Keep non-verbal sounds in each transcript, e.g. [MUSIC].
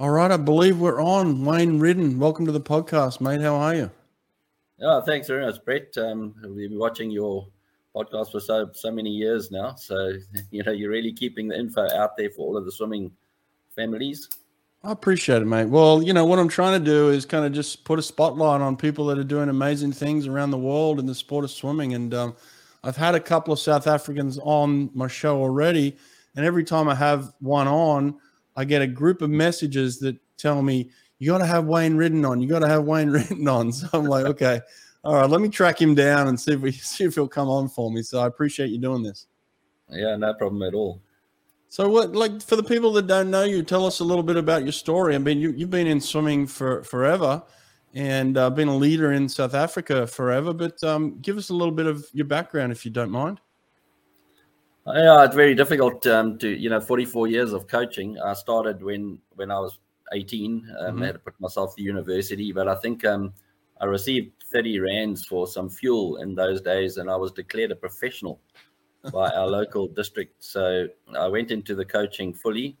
All right, I believe we're on. Wayne Riddin, welcome to the podcast, mate. How are you? Oh, thanks very much, Brett. Um, we've been watching your podcast for so so many years now, so [LAUGHS] you know you're really keeping the info out there for all of the swimming families. I appreciate it, mate. Well, you know what I'm trying to do is kind of just put a spotlight on people that are doing amazing things around the world in the sport of swimming, and um, I've had a couple of South Africans on my show already, and every time I have one on I get a group of messages that tell me you got to have Wayne Riddin on. You got to have Wayne [LAUGHS] Riddin on. So I'm like, okay, all right, let me track him down and see if we [LAUGHS] see if he'll come on for me. So I appreciate you doing this. Yeah, no problem at all. So what, like, for the people that don't know you, tell us a little bit about your story. I mean, you you've been in swimming for forever, and uh, been a leader in South Africa forever. But um, give us a little bit of your background, if you don't mind. Yeah, it's very difficult um, to you know 44 years of coaching. I started when when I was 18. Um, mm-hmm. I had to put myself to university, but I think um, I received 30 rands for some fuel in those days, and I was declared a professional by our [LAUGHS] local district. So I went into the coaching fully.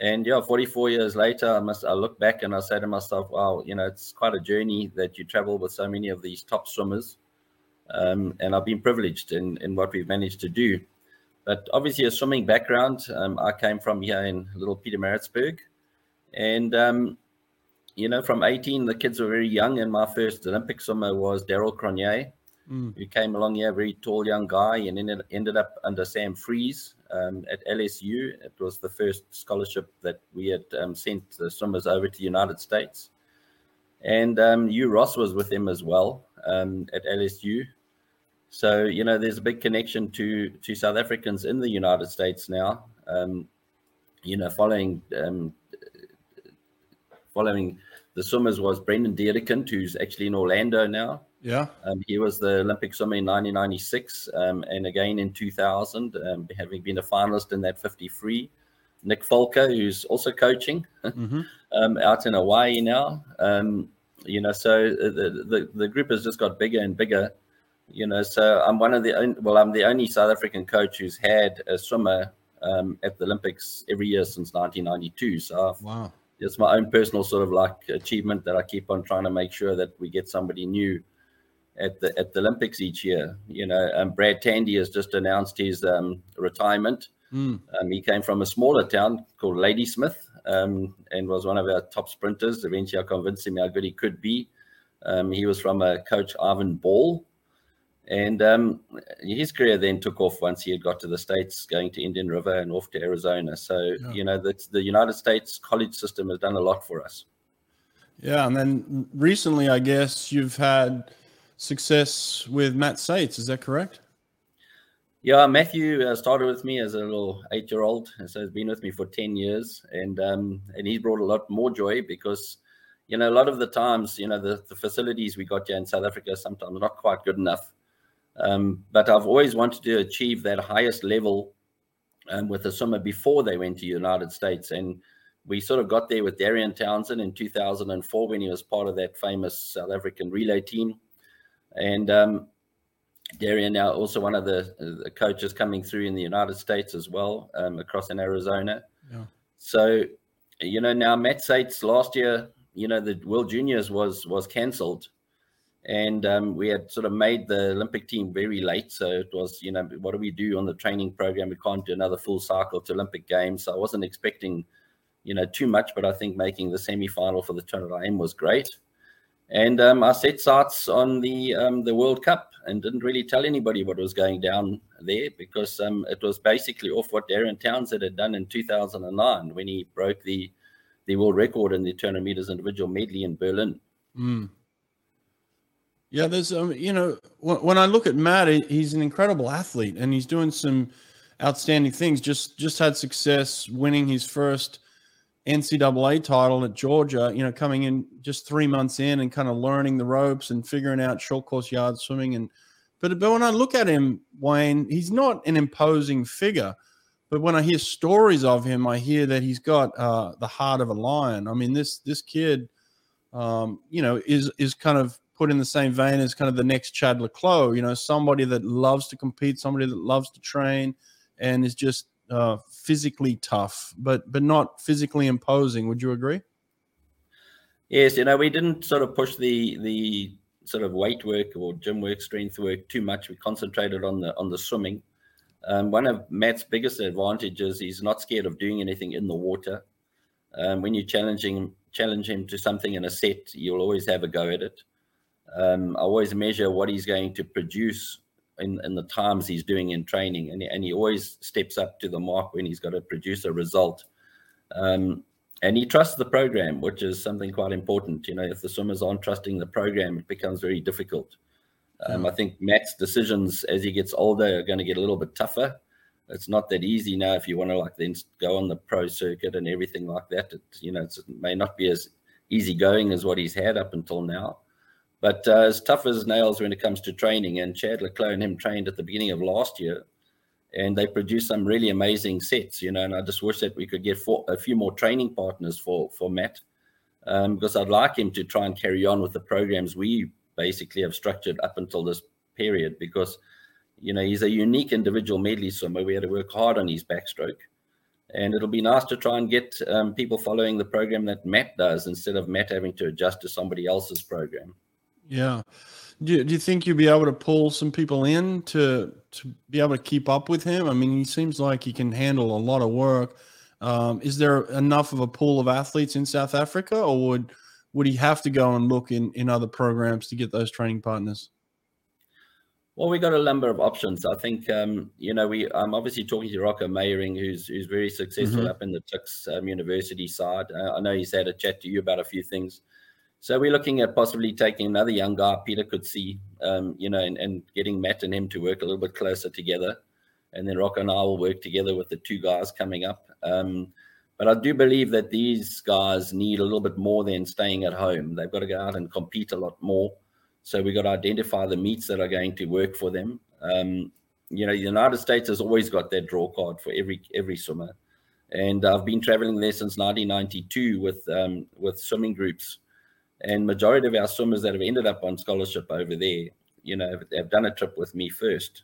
And yeah, 44 years later, I must I look back and I say to myself, wow, you know, it's quite a journey that you travel with so many of these top swimmers. Um, and I've been privileged in, in what we've managed to do. But obviously, a swimming background. Um, I came from here in little Pietermaritzburg. And, um, you know, from 18, the kids were very young. And my first Olympic swimmer was Daryl Cronier, mm. who came along here, very tall young guy, and ended, ended up under Sam Freas um, at LSU. It was the first scholarship that we had um, sent the swimmers over to the United States. And um, Hugh Ross was with him as well um, at LSU. So you know, there's a big connection to to South Africans in the United States now. Um, you know, following um, following the swimmers was Brendan Dedekind, who's actually in Orlando now. Yeah, um, he was the Olympic swimmer in 1996, um, and again in 2000, um, having been a finalist in that 50 free. Nick Folker, who's also coaching [LAUGHS] mm-hmm. Um, out in Hawaii now. you know, so the, the the group has just got bigger and bigger you know, so I'm one of the only, well, I'm the only South African coach who's had a swimmer um, at the Olympics every year since 1992. So I've, wow, it's my own personal sort of like achievement that I keep on trying to make sure that we get somebody new at the at the Olympics each year. You know, um, Brad Tandy has just announced his um, retirement. Mm. Um, he came from a smaller town called Ladysmith um, and was one of our top sprinters. Eventually, I convinced him how good he could be. Um, he was from a coach Ivan Ball, and um, his career then took off once he had got to the States, going to Indian River and off to Arizona. So, yeah. you know, the, the United States college system has done a lot for us. Yeah. And then recently, I guess you've had success with Matt Sates. Is that correct? Yeah, Matthew uh, started with me as a little eight-year-old, and so he's been with me for ten years, and um, and he's brought a lot more joy because, you know, a lot of the times, you know, the, the facilities we got here in South Africa sometimes not quite good enough, um, but I've always wanted to achieve that highest level um, with the swimmer before they went to the United States. And we sort of got there with Darian Townsend in 2004 when he was part of that famous South African relay team. And um, Darian now also one of the, the, coaches coming through in the United States as well, um, across in Arizona. Yeah. So, you know, now Matt Sates last year, you know, the World Juniors was was cancelled and um, we had sort of made the Olympic team very late. So it was, you know, what do we do on the training program? We can't do another full cycle to Olympic Games. So I wasn't expecting, you know, too much, but I think making the semi-final for the Tournament Aim was great. And um, I set sights on the um, the World Cup and didn't really tell anybody what was going down there because um, it was basically off what Darian Townsend had done in 2009 when he broke the the world record in the 200 meters individual medley in Berlin. Mm. Yeah, there's, um, you know, when, when I look at Matt, he's an incredible athlete and he's doing some outstanding things. Just just had success winning his first NCAA title at Georgia. You know, coming in just three months in and kind of learning the ropes and figuring out short course yard swimming. And but but when I look at him, Wayne, he's not an imposing figure. But when I hear stories of him, I hear that he's got uh, the heart of a lion. I mean, this this kid, um, you know, is is kind of put in the same vein as kind of the next Chad le Clos, you know, somebody that loves to compete, somebody that loves to train and is just uh, physically tough, but but not physically imposing. Would you agree? Yes, you know, we didn't sort of push the the sort of weight work or gym work, strength work too much. We concentrated on the on the swimming. Um, one of Matt's biggest advantages, he's not scared of doing anything in the water. Um, when you challenging challenge him to something in a set, you'll always have a go at it. Um, I always measure what he's going to produce in, in the times he's doing in training, and, and he always steps up to the mark when he's got to produce a result. Um, and he trusts the program, which is something quite important. You know, if the swimmers aren't trusting the program, it becomes very difficult. Um, I think Matt's decisions as he gets older are going to get a little bit tougher. It's not that easy now if you want to like then go on the pro circuit and everything like that. It you know it may not be as easy going as what he's had up until now, but uh, as tough as nails when it comes to training. And Chad le Clos and him trained at the beginning of last year, and they produced some really amazing sets. You know, and I just wish that we could get for, a few more training partners for for Matt. Um, because I'd like him to try and carry on with the programs we basically have structured up until this period because you know he's a unique individual medley swimmer we had to work hard on his backstroke and it'll be nice to try and get um, people following the program that matt does instead of matt having to adjust to somebody else's program yeah do you, do you think you'll be able to pull some people in to to be able to keep up with him i mean he seems like he can handle a lot of work um, is there enough of a pool of athletes in south africa or would would he have to go and look in in other programs to get those training partners? Well, we got a number of options. I think um, you know we. I'm obviously talking to Rocco Meiring, who's who's very successful mm-hmm. up in the Tuks um, University side. Uh, I know he's had a chat to you about a few things. So we're looking at possibly taking another young guy, Pieter Coetzé, um, you know, and, and getting Matt and him to work a little bit closer together, and then Rocco and I will work together with the two guys coming up. Um, but I do believe that these guys need a little bit more than staying at home. They've got to go out and compete a lot more. So we've got to identify the meets that are going to work for them. Um, you know, the United States has always got their draw card for every every swimmer, and I've been traveling there since 1992 with um, with swimming groups, and majority of our swimmers that have ended up on scholarship over there, you know, have, have done a trip with me first.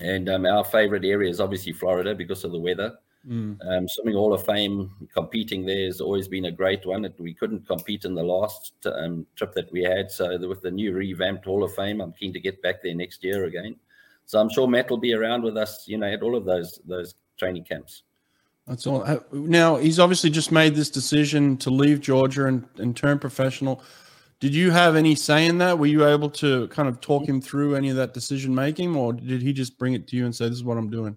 And um, our favorite area is obviously Florida because of the weather. Mm. Um, Swimming Hall of Fame, competing there has always been a great one. We couldn't compete in the last um, trip that we had. So, with the new revamped Hall of Fame, I'm keen to get back there next year again. So, I'm sure Matt will be around with us, you know, at all of those those training camps. That's all. Now, he's obviously just made this decision to leave Georgia and, and turn professional. Did you have any say in that? Were you able to kind of talk him through any of that decision making, or did he just bring it to you and say, "This is what I'm doing"?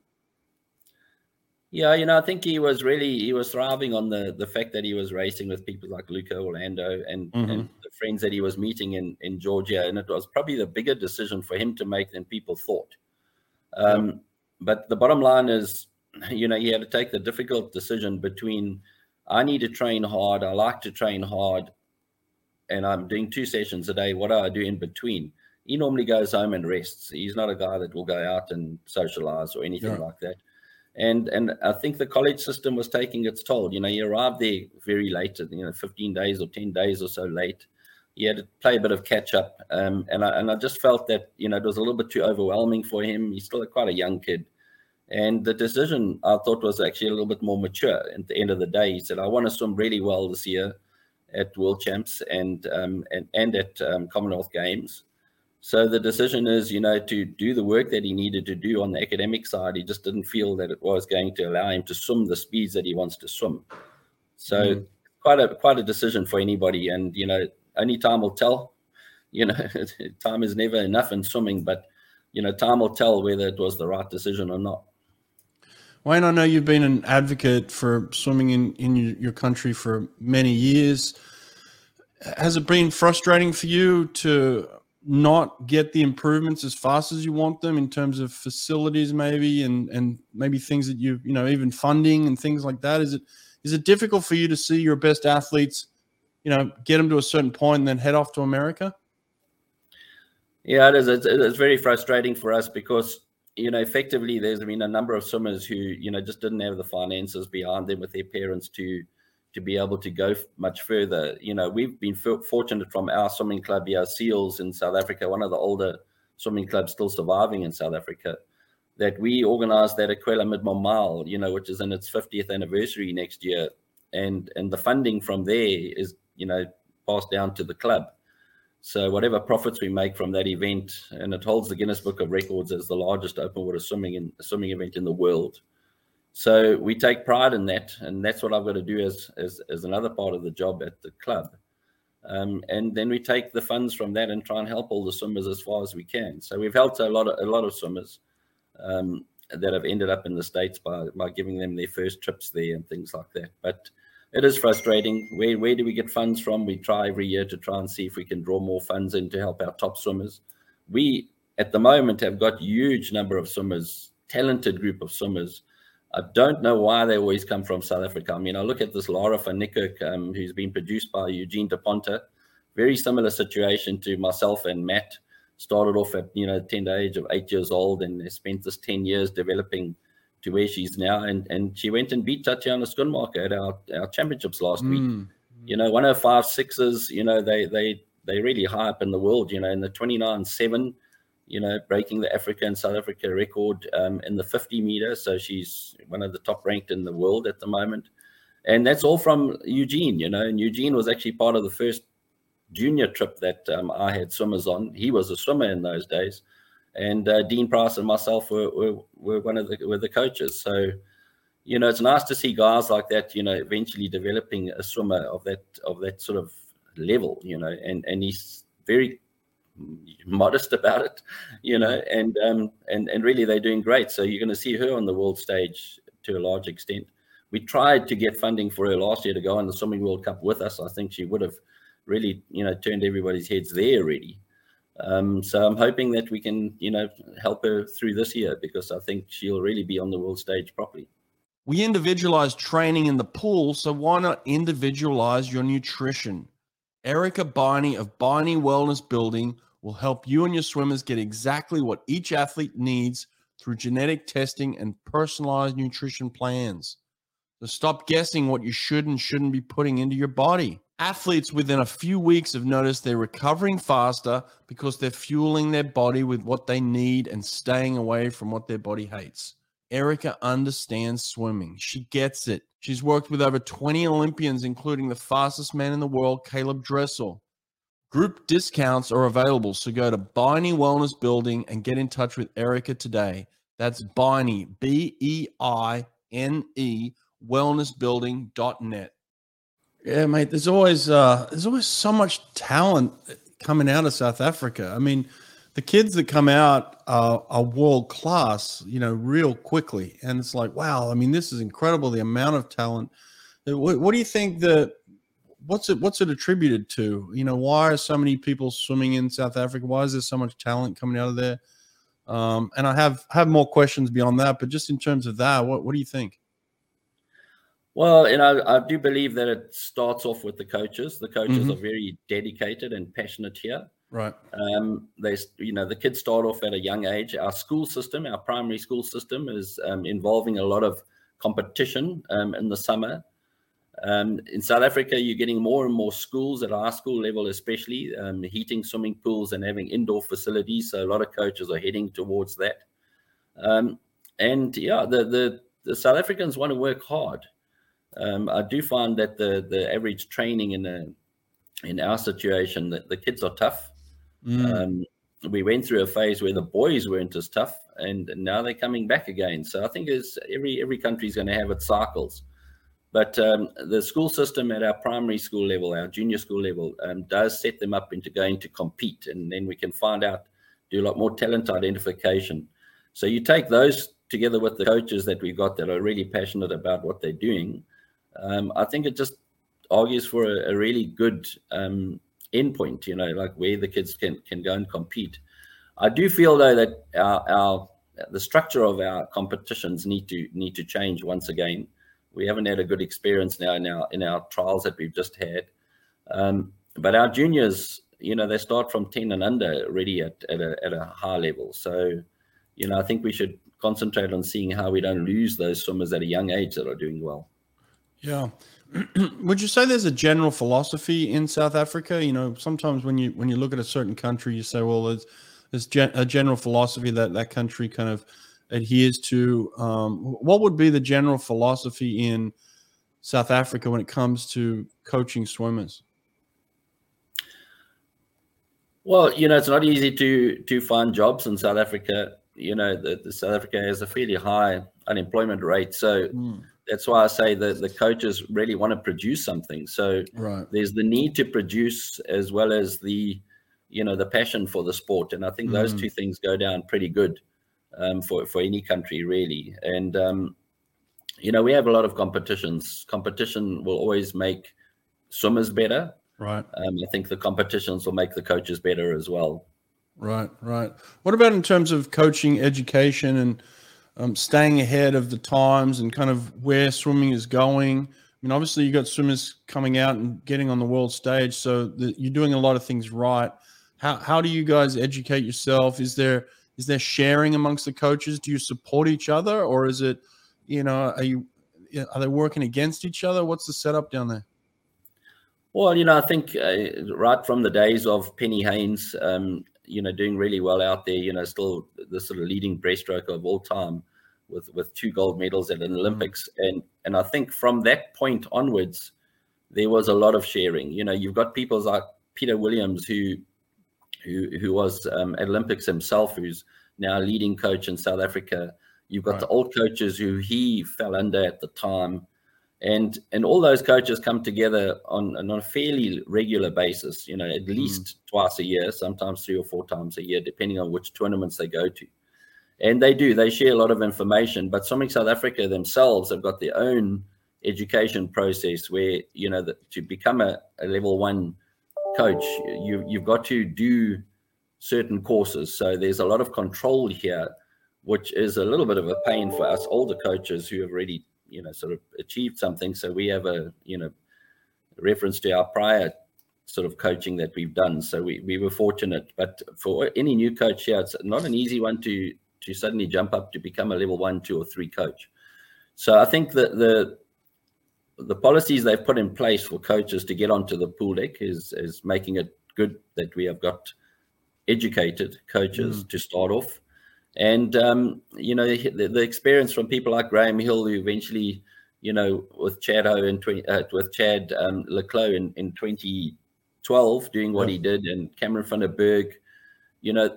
Yeah, you know, I think he was really he was thriving on the the fact that he was racing with people like Luca Urlando and, mm-hmm. and the friends that he was meeting in in Georgia, and it was probably the bigger decision for him to make than people thought. Um, yeah. But the bottom line is, [LAUGHS] you know, he had to take the difficult decision between I need to train hard, I like to train hard, and I'm doing two sessions a day. What do I do in between? He normally goes home and rests. He's not a guy that will go out and socialize or anything yeah. like that and and I think the college system was taking its toll. You know, you arrived there very late, you know, 15 days or 10 days or so late. You had to play a bit of catch up, um, and I and I just felt that you know it was a little bit too overwhelming for him. He's still quite a young kid, and the decision I thought was actually a little bit more mature. At the end of the day, he said, "I want to swim really well this year at World Champs and um, and and at um, Commonwealth Games." So the decision is, you know, to do the work that he needed to do on the academic side. He just didn't feel that it was going to allow him to swim the speeds that he wants to swim. So mm. quite a quite a decision for anybody. And you know, only time will tell. You know, [LAUGHS] time is never enough in swimming, but you know, time will tell whether it was the right decision or not. Wayne, I know you've been an advocate for swimming in, in your country for many years. Has it been frustrating for you to not get the improvements as fast as you want them in terms of facilities maybe and and maybe things that you you know even funding and things like that? Is it is it difficult for you to see your best athletes you know get them to a certain point and then head off to america? Yeah it is. It's, it's very frustrating for us because you know effectively there's been a number of swimmers who you know just didn't have the finances behind them with their parents to to be able to go much further. You know, we've been fortunate from our swimming club, our Seals in South Africa, one of the older swimming clubs still surviving in South Africa. that we organised that aQuellé Midmar Mile, you know, which is in its 50th anniversary next year, and and the funding from there is you know passed down to the club. So whatever profits we make from that event, and it holds the Guinness Book of Records as the largest open water swimming in, swimming event in the world. So we take pride in that, and that's what I've got to do as as, as another part of the job at the club. Um, and then we take the funds from that and try and help all the swimmers as far as we can. So we've helped a lot of a lot of swimmers um, that have ended up in the states by by giving them their first trips there and things like that. But it is frustrating. Where where do we get funds from? We try every year to try and see if we can draw more funds in to help our top swimmers. We at the moment have got huge number of swimmers, talented group of swimmers. I don't know why they always come from South Africa. I mean, I look at this Lara van um, who's been produced by Eugene de Ponte. Very similar situation to myself and Matt. Started off at you know tender age of eight years old and they spent this ten years developing to where she's now. And and she went and beat Tatiana Schoenmaker at our, our championships last mm. week. You know, 105 sixes, you know, they they they really high up in the world, you know, in the 29 7, you know, breaking the Africa and South Africa record um, in the 50 meter. So she's one of the top ranked in the world at the moment. And that's all from Eugene, you know, and Eugene was actually part of the first junior trip that um, I had swimmers on. He was a swimmer in those days and uh, Dean Price and myself were, were, were one of the were the coaches. So, you know, it's nice to see guys like that. You know, eventually developing a swimmer of that of that sort of level. You know, and and he's very modest about it. You know, and um and and really they're doing great. So you're going to see her on the world stage to a large extent. We tried to get funding for her last year to go on the swimming World Cup with us. I think she would have really, you know, turned everybody's heads there already. Um, so I'm hoping that we can, you know, help her through this year because I think she'll really be on the world stage properly. We individualize training in the pool, so why not individualize your nutrition? Erica Beine of Beine Wellness Building will help you and your swimmers get exactly what each athlete needs through genetic testing and personalized nutrition plans. So stop guessing what you should and shouldn't be putting into your body. Athletes within a few weeks have noticed they're recovering faster because they're fueling their body with what they need and staying away from what their body hates. Erica understands swimming. She gets it. She's worked with over 20 Olympians, including the fastest man in the world, Caleb Dressel. Group discounts are available, so go to Beine Wellness Building and get in touch with Erica today. That's Beine, B E I N E, wellnessbuilding.net. Yeah, mate. There's always uh, there's always so much talent coming out of South Africa. I mean, the kids that come out are, are world class, you know, real quickly, and it's like, wow. I mean, this is incredible. The amount of talent. Uh, what, what do you think that? What's it? What's it attributed to? You know, why are so many people swimming in South Africa? Why is there so much talent coming out of there? Um, and I have have more questions beyond that, but just in terms of that, what what do you think? Well, you know, I do believe that it starts off with the coaches. The coaches mm-hmm. are very dedicated and passionate here. Right. Um, they, you know, the kids start off at a young age. Our school system, our primary school system, is um, involving a lot of competition um, in the summer. Um, in South Africa, you're getting more and more schools at our school level, especially um, heating swimming pools and having indoor facilities. So a lot of coaches are heading towards that. Um, and yeah, the, the the South Africans want to work hard um, I do find that the the average training in a in our situation that the kids are tough. Mm. Um, we went through a phase where the boys weren't as tough, and now they're coming back again. So I think it's every every country is going to have its cycles. But um, the school system at our primary school level, our junior school level, um, does set them up into going to compete, and then we can find out, do a lot more talent identification. So you take those together with the coaches that we've got that are really passionate about what they're doing, um, I think it just argues for a, a really good um, endpoint, you know, like where the kids can, can go and compete. I do feel though that our, our the structure of our competitions need to need to change once again. We haven't had a good experience now in our in our trials that we've just had. Um, but our juniors, you know, they start from 10 and under already at, at, a, at a high level. So, you know, I think we should concentrate on seeing how we don't lose those swimmers at a young age that are doing well. Yeah. [CLEARS THROAT] Would you say there's a general philosophy in South Africa? You know, sometimes when you when you look at a certain country, you say, well, there's there's gen- a general philosophy that that country kind of adheres to. Um, what would be the general philosophy in South Africa when it comes to coaching swimmers? Well, you know, it's not easy to to find jobs in South Africa. You know, the, the South Africa has a fairly high unemployment rate, so mm. That's why I say that the coaches really want to produce something. So right. there's the need to produce as well as the, you know, the passion for the sport, and I think mm. those two things go down pretty good um, for for any country really. And um, you know, we have a lot of competitions. Competition will always make swimmers better Right. Um, I think the competitions will make the coaches better as well. Right, right. What about in terms of coaching, education, and um, staying ahead of the times and kind of where swimming is going? I mean, obviously, you've got swimmers coming out and getting on the world stage, so the, you're doing a lot of things right. How how do you guys educate yourself? Is there is there sharing amongst the coaches? Do you support each other, or is it, you know, are you are they working against each other? What's the setup down there? Well, you know, I think uh, right from the days of Penny Heyns, um, you know, doing really well out there, you know, still the sort of leading breaststroke of all time with with two gold medals at an mm. Olympics. And and I think from that point onwards, there was a lot of sharing. You know, you've got people like Peter Williams who who who was um, at Olympics himself, who's now leading coach in South Africa. You've got right. the old coaches who he fell under at the time and and all those coaches come together on, on a fairly regular basis you know at mm. least mm. twice a year sometimes three or four times a year depending on which tournaments they go to and they do they share a lot of information but swimming south africa themselves have got their own education process where you know that to become a, a level one coach you you've got to do certain courses so there's a lot of control here which is a little bit of a pain for us older coaches who have already you know sort of achieved something. So we have a you know reference to our prior sort of coaching that we've done. So we, we were fortunate. But for any new coach here, it's not an easy one to to suddenly jump up to become a level one, two, or three coach. So I think that the the policies they've put in place for coaches to get onto the pool deck is is making it good that we have got educated coaches mm. to start off and um, you know the, the, experience from people like Graham Hill, who eventually, you know, with Chad Ho and 20, uh, with Chad um, le Clos in, in 2012, doing what yeah. he did, and Cameron van der Burgh, you know,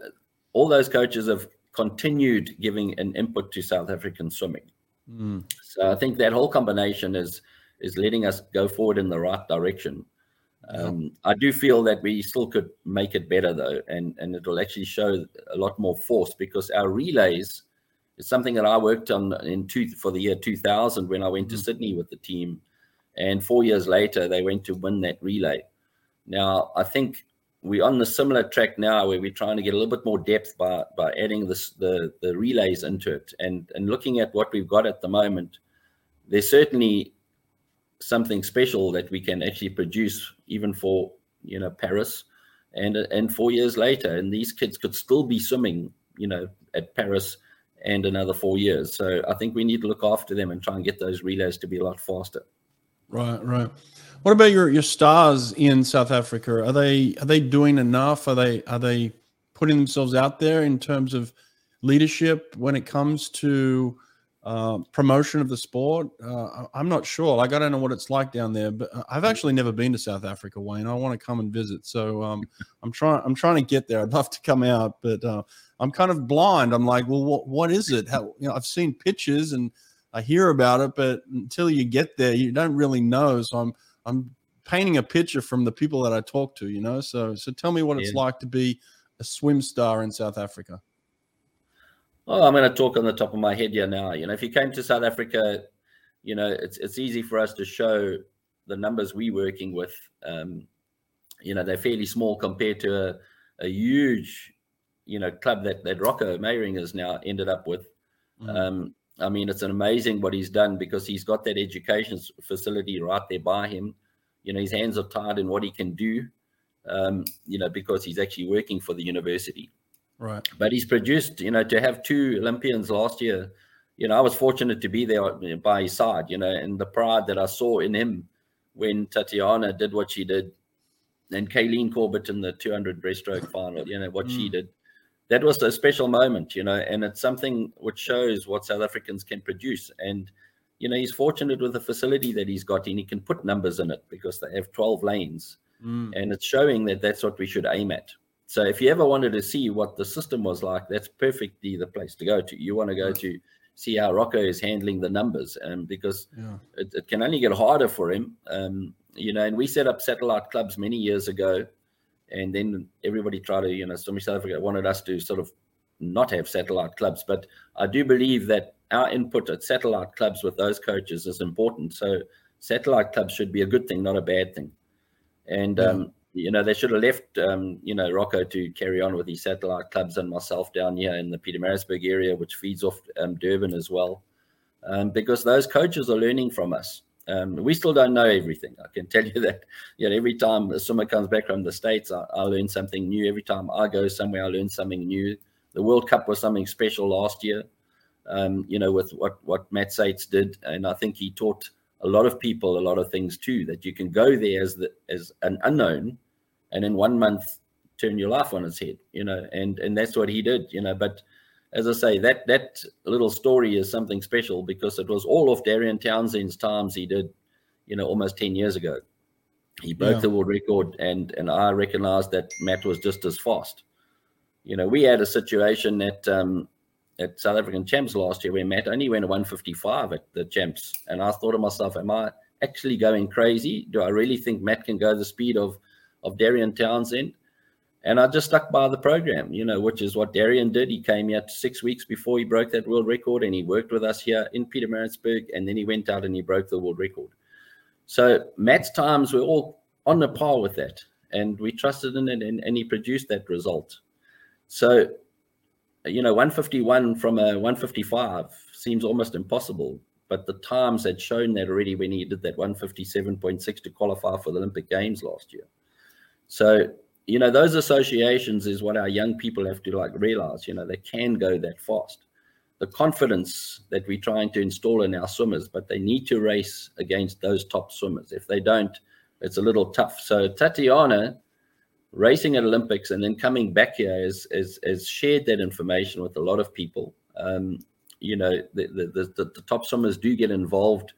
all those coaches have continued giving an input to South African swimming. Mm. So I think that whole combination is is letting us go forward in the right direction. Um, I do feel that we still could make it better though, and and it will actually show a lot more force because our relays is something that I worked on in two for the year 2000 when I went to mm. Sydney with the team, and four years later they went to win that relay. Now I think we're on the similar track now where we're trying to get a little bit more depth by by adding this the the relays into it and and looking at what we've got at the moment. There's certainly something special that we can actually produce even for you know Paris. And and four years later and these kids could still be swimming you know at Paris and another four years. So I think we need to look after them and try and get those relays to be a lot faster. Right right. What about your your stars in South Africa? Are they are they doing enough? Are they are they putting themselves out there in terms of leadership when it comes to uh, promotion of the sport. Uh, I'm not sure. Like I don't know what it's like down there, but uh, I've actually never been to South Africa, Wayne. I want to come and visit. So um, [LAUGHS] I'm trying. I'm trying to get there. I'd love to come out, but uh, I'm kind of blind. I'm like, well, what, what is it? How, you know, I've seen pictures and I hear about it, but until you get there, you don't really know. So I'm I'm painting a picture from the people that I talk to. You know. So so tell me what yeah. it's like to be a swim star in South Africa. Oh, I'm going to talk on the top of my head here now. You know, if you came to South Africa, you know, it's it's easy for us to show the numbers we're working with. Um, you know, they're fairly small compared to a, a huge, you know, club that that Rocco Meiring has now ended up with. Mm-hmm. Um, I mean, it's an amazing what he's done because he's got that education facility right there by him. You know, his hands are tied in what he can do. Um, you know, because he's actually working for the university. Right. But he's produced, you know, to have two Olympians last year. You know, I was fortunate to be there by his side, you know, and the pride that I saw in him when Tatiana did what she did, and Kaylene Corbett in the 200 breaststroke final, you know, what mm. she did. that was a special moment, you know, and it's something which shows what South Africans can produce. And, you know, he's fortunate with the facility that he's got, and he can put numbers in it because they have 12 lanes. Mm. And it's showing that that's what we should aim at. So if you ever wanted to see what the system was like, that's perfectly the place to go to. You want to go to see how Rocco is handling the numbers, um, because yeah. it, it, can only get harder for him. Um, you know, and we set up satellite clubs many years ago and then everybody tried to, you know, Stormy South Africa wanted us to sort of not have satellite clubs. But I do believe that our input at satellite clubs with those coaches is important. So satellite clubs should be a good thing, not a bad thing. And yeah. um, you know, they should have left um, you know Rocco to carry on with his satellite clubs and myself down here in the Pietermaritzburg area, which feeds off um, Durban as well, um, because those coaches are learning from us. Um, we still don't know everything. I can tell you [LAUGHS] that. You know, every time a swimmer comes back from the states, I, I, learn something new. Every time I go somewhere, I learn something new. The World Cup was something special last year. Um, you know, with what what Matt Sates did, and I think he taught a lot of people a lot of things too. That you can go there as the as an unknown, and in one month turn your life on its head. You know, and and that's what he did. You know, but as I say, that that little story is something special because it was all of Darian Townsend's times he did, you know, almost 10 years ago. He broke yeah. the world record and and I recognized that Matt was just as fast. You know, we had a situation at um, at South African champs last year where Matt only went 155 at the champs. And I thought to myself, am I actually going crazy? Do I really think Matt can go the speed of of Darian Townsend? And I just stuck by the program, you know, which is what Darian did. He came here six weeks before he broke that world record and he worked with us here in Pietermaritzburg. And then he went out and he broke the world record. So Matt's times were all on the par with that. And we trusted in it and, and he produced that result. So, you know, 151 from a 155 seems almost impossible. But the times had shown that already when he did that 157.6 to qualify for the Olympic Games last year. So you know those associations is what our young people have to like realize you know they can go that fast. The confidence that we're trying to install in our swimmers but they need to race against those top swimmers. If they don't it's a little tough. So tatiana racing at olympics and then coming back here has, has, has shared that information with a lot of people. Um, you know the, the, the, the top swimmers do get involved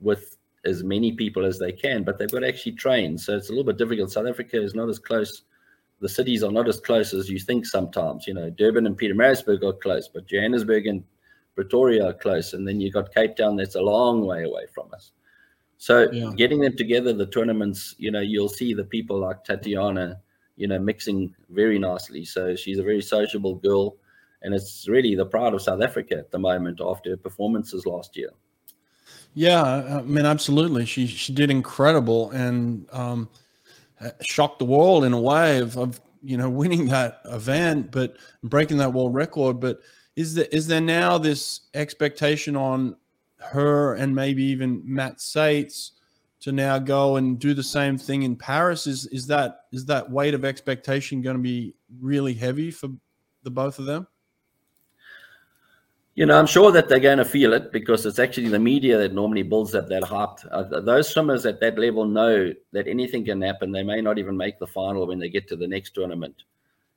with as many people as they can, but they've got to actually train. So it's a little bit difficult. South Africa is not as close the cities are not as close as you think sometimes. You know, Durban and Pietermaritzburg are close, but Johannesburg and Pretoria are close. And then you've got Cape Town that's a long way away from us. So yeah. getting them together, the tournaments, you know, you'll see the people like Tatiana, you know, mixing very nicely. So she's a very sociable girl. And it's really the pride of South Africa at the moment after her performances last year. Yeah, I mean, absolutely. She she did incredible, and um, shocked the world in a way of, of you know [LAUGHS] winning that event, but breaking that world record. But is there is there now this expectation on her and maybe even Matt Sates to now go and do the same thing in Paris? Is is that is that weight of expectation going to be really heavy for the both of them? You know, I'm sure that they're going to feel it because it's actually the media that normally builds up that hype. Uh, those swimmers at that level know that anything can happen. They may not even make the final when they get to the next tournament.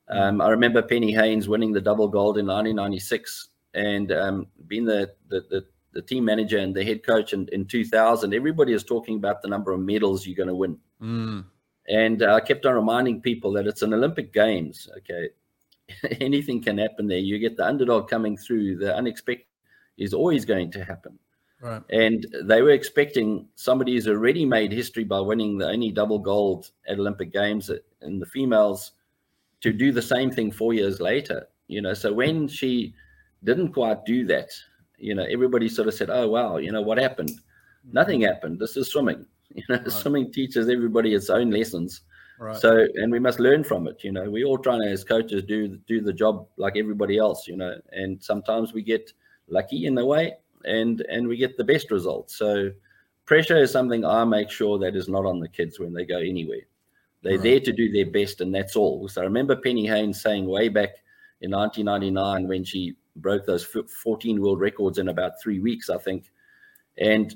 Um, I remember Penny Heyns winning the double gold in 1996 and um, being the, the, the, the, team manager and the head coach in, in 2000. Everybody is talking about the number of medals you're going to win. Mm. And uh, I kept on reminding people that it's an Olympic Games. Okay. [LAUGHS] anything can happen there. You get the underdog coming through, the unexpected is always going to happen. Right. And they were expecting somebody who's already made history by winning the only double gold at Olympic Games in the females to do the same thing four years later. You know, so when she didn't quite do that, you know, everybody sort of said, "Oh wow, you know what happened? Mm-hmm. Nothing happened. This is swimming. [LAUGHS] You know, right. swimming teaches everybody its own lessons." Right. So, and we must learn from it. You know, we all trying to, as coaches, do do the job like everybody else. You know, and sometimes we get lucky in a way, and and we get the best results. So, pressure is something I make sure that is not on the kids when they go anywhere. They're right. there to do their best, and that's all. So, I remember Penny Heyns saying way back in 1999 when she broke those 14 world records in about three weeks, I think, and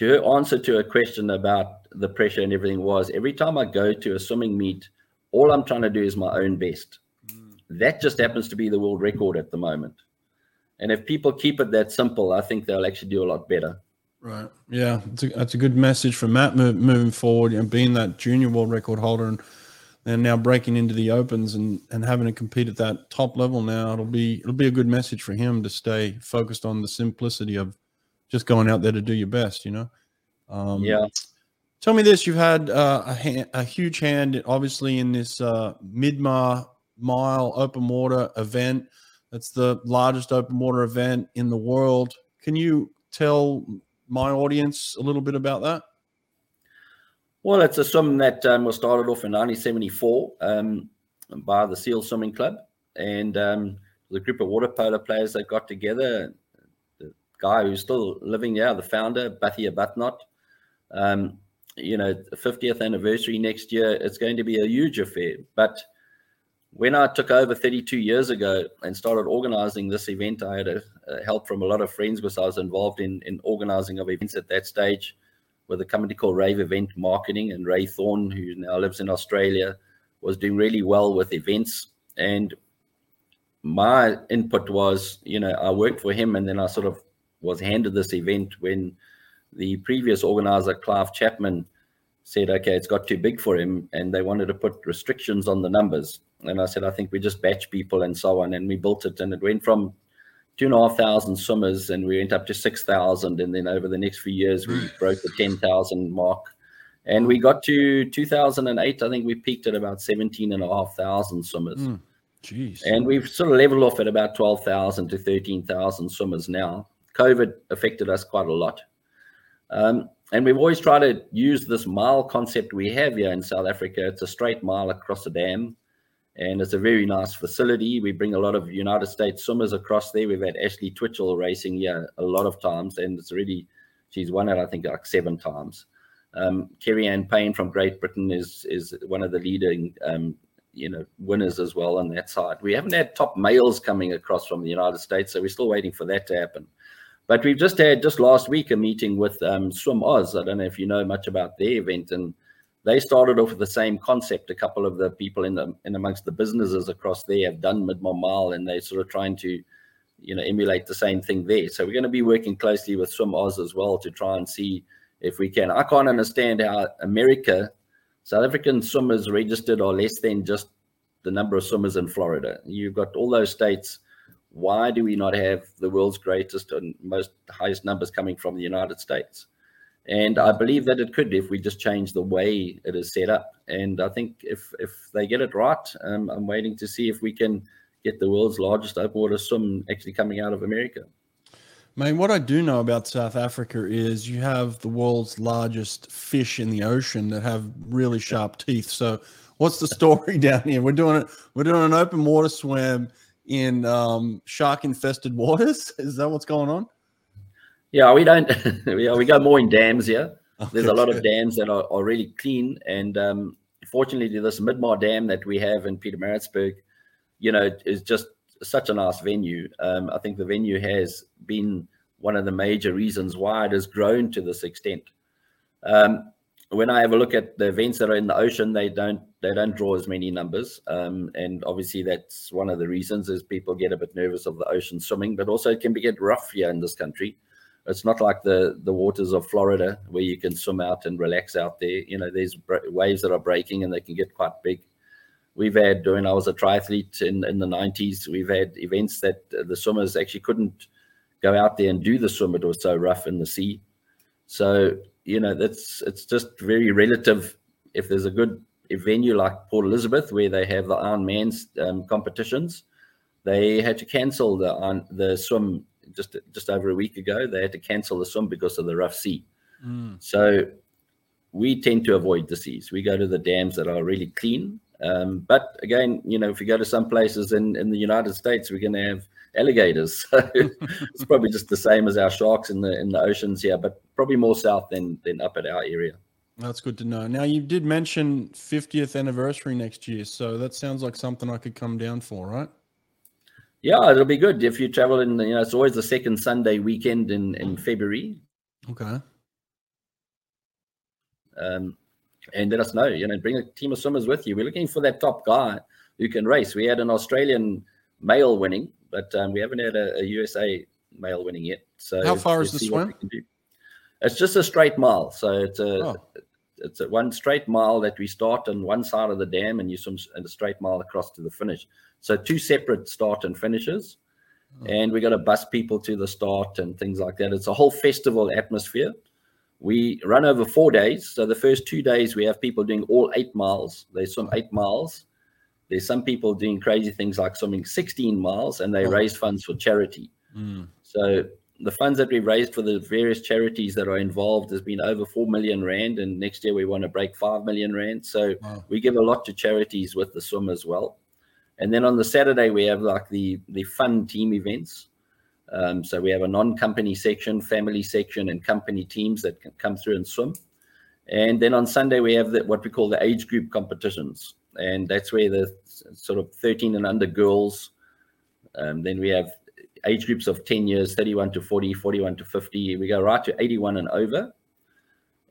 her answer to a question about the pressure and everything was every time I go to a swimming meet, all I'm trying to do is my own best. Mm. that just happens to be the world record at the moment. And if people keep it that simple, I think they'll actually do a lot better. Right. Yeah, that's a, that's a good message for Matt moving forward. and being that junior world record holder and and now breaking into the opens and and having to compete at that top level now, it'll be it'll be a good message for him to stay focused on the simplicity of just going out there to do your best. You know. Um, yeah. Tell me this: You've had uh, a, hand, a huge hand, obviously, in this uh, Midmar Mile open water event. That's the largest open water event in the world. Can you tell my audience a little bit about that? Well, it's a swim that um, was started off in 1974 um, by the SEAL Swimming Club, and um, the group of water polo players that got together. Guy who's still living there, the founder, Bhatia Bhatnath. Um, you know, 50th anniversary next year. It's going to be a huge affair. But when I took over 32 years ago and started organizing this event, I had a, a help from a lot of friends because I was involved in, in organizing of events at that stage with a company called Rave Event Marketing. And Ray Thorne, who now lives in Australia, was doing really well with events. And my input was, you know, I worked for him and then I sort of was handed this event when the previous organizer, Clive Chapman, said, okay, it's got too big for him. And they wanted to put restrictions on the numbers. And I said, I think we just batch people and so on. And we built it. And it went from two and a half thousand swimmers and we went up to 6,000. And then over the next few years, we broke the 10,000 mark. And we got to 2008, I think we peaked at about 17 and a half thousand swimmers. Mm, jeez. And we've sort of leveled off at about 12,000 to 13,000 swimmers now. COVID affected us quite a lot. Um, and we've always tried to use this mile concept we have here in South Africa. It's a straight mile across the dam, and it's a very nice facility. We bring a lot of United States swimmers across there. We've had Ashley Twichell racing here a lot of times, and it's really she's won it I think like seven times. Um, Keri-anne Payne from Great Britain is is one of the leading um, you know winners as well on that side. We haven't had top males coming across from the United States, so we're still waiting for that to happen. But we've just had just last week a meeting with um, Swim Oz. I don't know if you know much about their event, and they started off with the same concept. A couple of the people in the in amongst the businesses across there have done Midmar Mile, and they're sort of trying to, you know, emulate the same thing there. So we're going to be working closely with Swim Oz as well to try and see if we can. I can't understand how America, South African swimmers registered are less than just the number of swimmers in Florida. You've got all those states why do we not have the world's greatest and most highest numbers coming from the United States? And I believe that it could if we just change the way it is set up. And I think if if they get it right, um, I'm waiting to see if we can get the world's largest open water swim actually coming out of America. Man, what I do know about South Africa is you have the world's largest fish in the ocean that have really sharp teeth. So, what's the story [LAUGHS] down here? We're doing it. We're doing an open water swim in um, shark infested waters? [LAUGHS] Is that what's going on? Yeah, we don't. [LAUGHS] we, we go more in dams here. Okay, There's a lot of dams that are, are really clean. And um, fortunately, this Midmar Dam that we have in Pietermaritzburg, you know, is just such a nice venue. Um, I think the venue has been one of the major reasons why it has grown to this extent. Um, when I have a look at the events that are in the ocean, they don't they don't draw as many numbers, um, and obviously that's one of the reasons is people get a bit nervous of the ocean swimming, but also it can be get rough here in this country. It's not like the the waters of Florida where you can swim out and relax out there. You know, there's waves that are breaking and they can get quite big. We've had when I was a triathlete in in the 90s, we've had events that the swimmers actually couldn't go out there and do the swim. It was so rough in the sea. So you know that's it's just very relative. If there's a good venue like Port Elizabeth where they have the Ironman's um, competitions, they had to cancel the on the swim just just over a week ago. They had to cancel the swim because of the rough sea. Mm. So we tend to avoid the seas. We go to the dams that are really clean. Um, but again, you know, if we go to some places in, in the United States, we're going to have alligators. [LAUGHS] So [LAUGHS] it's probably just the same as our sharks in the in the oceans here, but probably more south than than up at our area. That's good to know. Now you did mention 50th anniversary next year, so that sounds like something I could come down for, right? Yeah, it'll be good if you travel in. You know, it's always the second Sunday weekend in in February. Okay. Um, and let us know. You know, bring a team of swimmers with you. We're looking for that top guy who can race. We had an Australian male winning, but um, we haven't had a, a, USA male winning yet. So how far is the swim? It's just a straight mile. So it's a oh. it's a one straight mile that we start on one side of the dam and you swim a straight mile across to the finish. So two separate start and finishes. Oh. And we got to bus people to the start and things like that. It's a whole festival atmosphere. We run over four days. So the first two days we have people doing all eight miles. They swim eight miles. There's some people doing crazy things like swimming 16 miles and they oh. raise funds for charity. Mm. So the funds that we've raised for the various charities that are involved has been over 4 million rand and next year we want to break 5 million rand so wow. we give a lot to charities with the swim as well and then on the saturday we have like the the fun team events um, so we have a non-company section family section and company teams that can come through and swim and then on sunday we have the, what we call the age group competitions and that's where the sort of 13 and under girls um, then we have age groups of 10 years 31 to 40 41 to 50 we go right to 81 and over.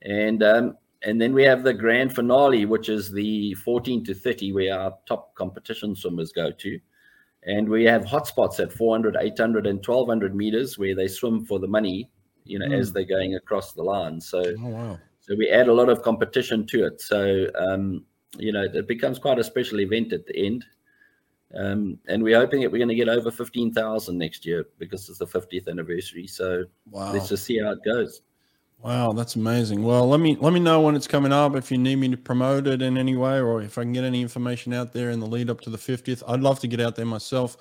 And um, and then we have the grand finale which is the 14 to 30 where our top competition swimmers go to. And we have hotspots at 400 800 and 1200 meters where they swim for the money you know mm. as they're going across the line. So oh, wow. so we add a lot of competition to it. So um, you know it becomes quite a special event at the end um, and we're hoping that we're going to get over 15,000 next year because it's the 50th anniversary. So wow. let's just see how it goes. Wow, that's amazing. Well, let me let me know when it's coming up if you need me to promote it in any way or if I can get any information out there in the lead up to the 50th. I'd love to get out there myself.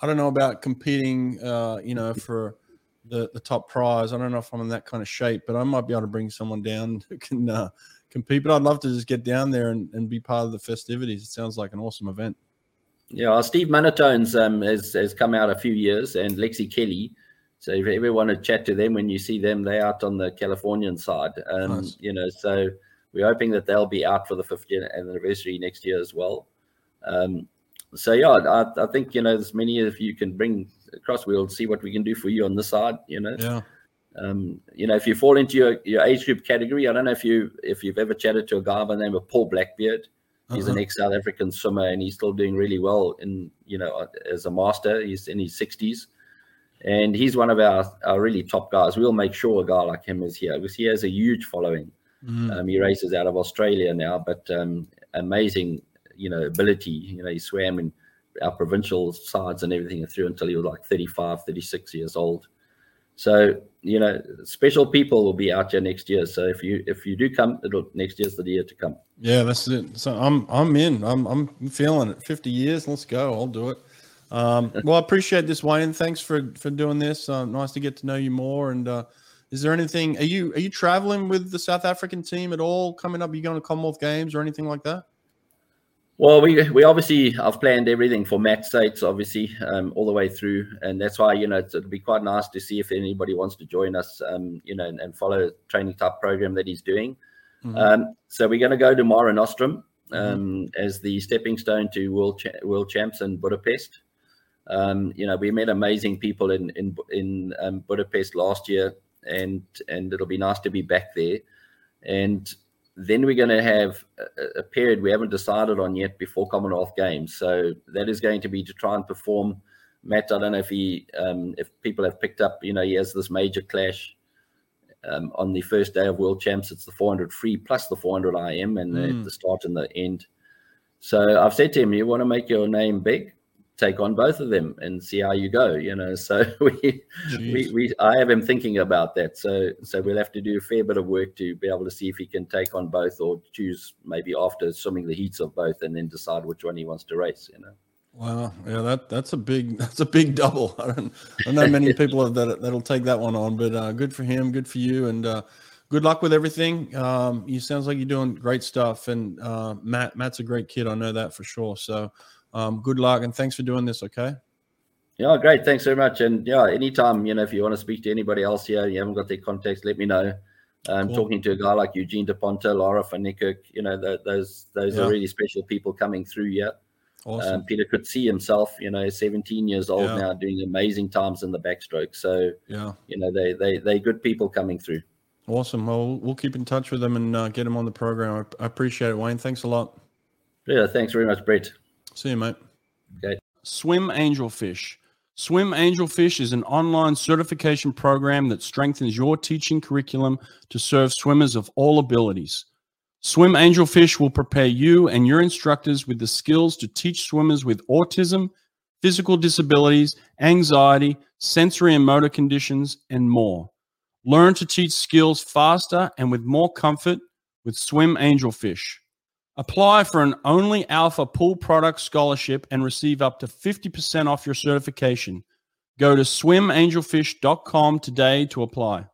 I don't know about competing uh, you know, for the the top prize. I don't know if I'm in that kind of shape, but I might be able to bring someone down who can uh, compete. But I'd love to just get down there and, and be part of the festivities. It sounds like an awesome event. Yeah, Steve Munatones um, has, has come out a few years, and Lexi Kelly. So if you ever want to chat to them when you see them, they're out on the Californian side. Um, nice. You know, so we're hoping that they'll be out for the 50th anniversary next year as well. Um, so yeah, I, I, think you know as many of you can bring across. We'll see what we can do for you on the side. You know. Yeah. Um, you know, if you fall into your, your age group category, I don't know if you if you've ever chatted to a guy by the name of Paul Blackbeard. He's uh-huh. an ex South African swimmer and he's still doing really well in, you know, as a master. He's in his 60s. And he's one of our, our really top guys. We'll make sure a guy like him is here because he has a huge following. Mm-hmm. Um, he races out of Australia now, but um, amazing, you know, ability. You know, he swam in our provincial sides and everything through until he was like 35, 36 years old. So you know, special people will be out here next year. So if you if you do come, it'll next year's the year to come. Yeah, that's it. So I'm I'm in. I'm I'm feeling it. Fifty years. Let's go. I'll do it. Um, [LAUGHS] well, I appreciate this, Wayne. Thanks for for doing this. Uh, nice to get to know you more. And uh, is there anything? Are you are you traveling with the South African team at all coming up? Are you going to Commonwealth Games or anything like that? Well, we we obviously I've planned everything for Matt Sates, obviously, um, all the way through, and that's why you know it'll be quite nice to see if anybody wants to join us, um, you know, and, and follow training type program that he's doing. Mm-hmm. Um, so we're going to go to Mare Nostrum mm-hmm. um, as the stepping stone to world cha- world champs in Budapest. Um, you know, we met amazing people in in in um, Budapest last year, and and it'll be nice to be back there, and then we're going to have a, a, period we haven't decided on yet before Commonwealth Games. So that is going to be to try and perform. Matt, I don't know if he, um, if people have picked up, you know, he has this major clash um, on the first day of World Champs. It's the 400 free plus the 400 IM and mm. the, the start and the end. So I've said to him, you want to make your name big? Take on both of them and see how you go you know so [LAUGHS] we, we we i have him thinking about that so so we'll have to do a fair bit of work to be able to see if he can take on both or choose maybe after swimming the heats of both and then decide which one he wants to race you know. Wow yeah that that's a big [LAUGHS] that's a big double. I don't, I don't know many [LAUGHS] people that that'll take that one on but uh, good for him good for you and uh, good luck with everything. Um you sounds like you're doing great stuff and uh matt matt's a great kid i know that for sure so um, good luck and thanks for doing this. Okay. Yeah, great. Thanks very much. And yeah, anytime, you know, if you want to speak to anybody else here, you haven't got their contacts, let me know. I'm cool. talking to a guy like Eugene DePonte, Lara van Niekerk, you know, the, those those yeah. are really special people coming through here. Awesome. Um, Pieter Coetzé himself, you know, 17 years old yeah. now, doing amazing times in the backstroke. So, yeah, you know, they they they good people coming through. Awesome. Well, we'll keep in touch with them and uh, get them on the program. I, I appreciate it, Wayne. Thanks a lot. Yeah, thanks very much, Brett. See you, mate. Okay. Swim Angelfish. Swim Angelfish is an online certification program that strengthens your teaching curriculum to serve swimmers of all abilities. Swim Angelfish will prepare you and your instructors with the skills to teach swimmers with autism, physical disabilities, anxiety, sensory and motor conditions, and more. Learn to teach skills faster and with more comfort with Swim Angelfish. Apply for an Only Alpha Pool Product Scholarship and receive up to 50% off your certification. Go to swimangelfish.com today to apply.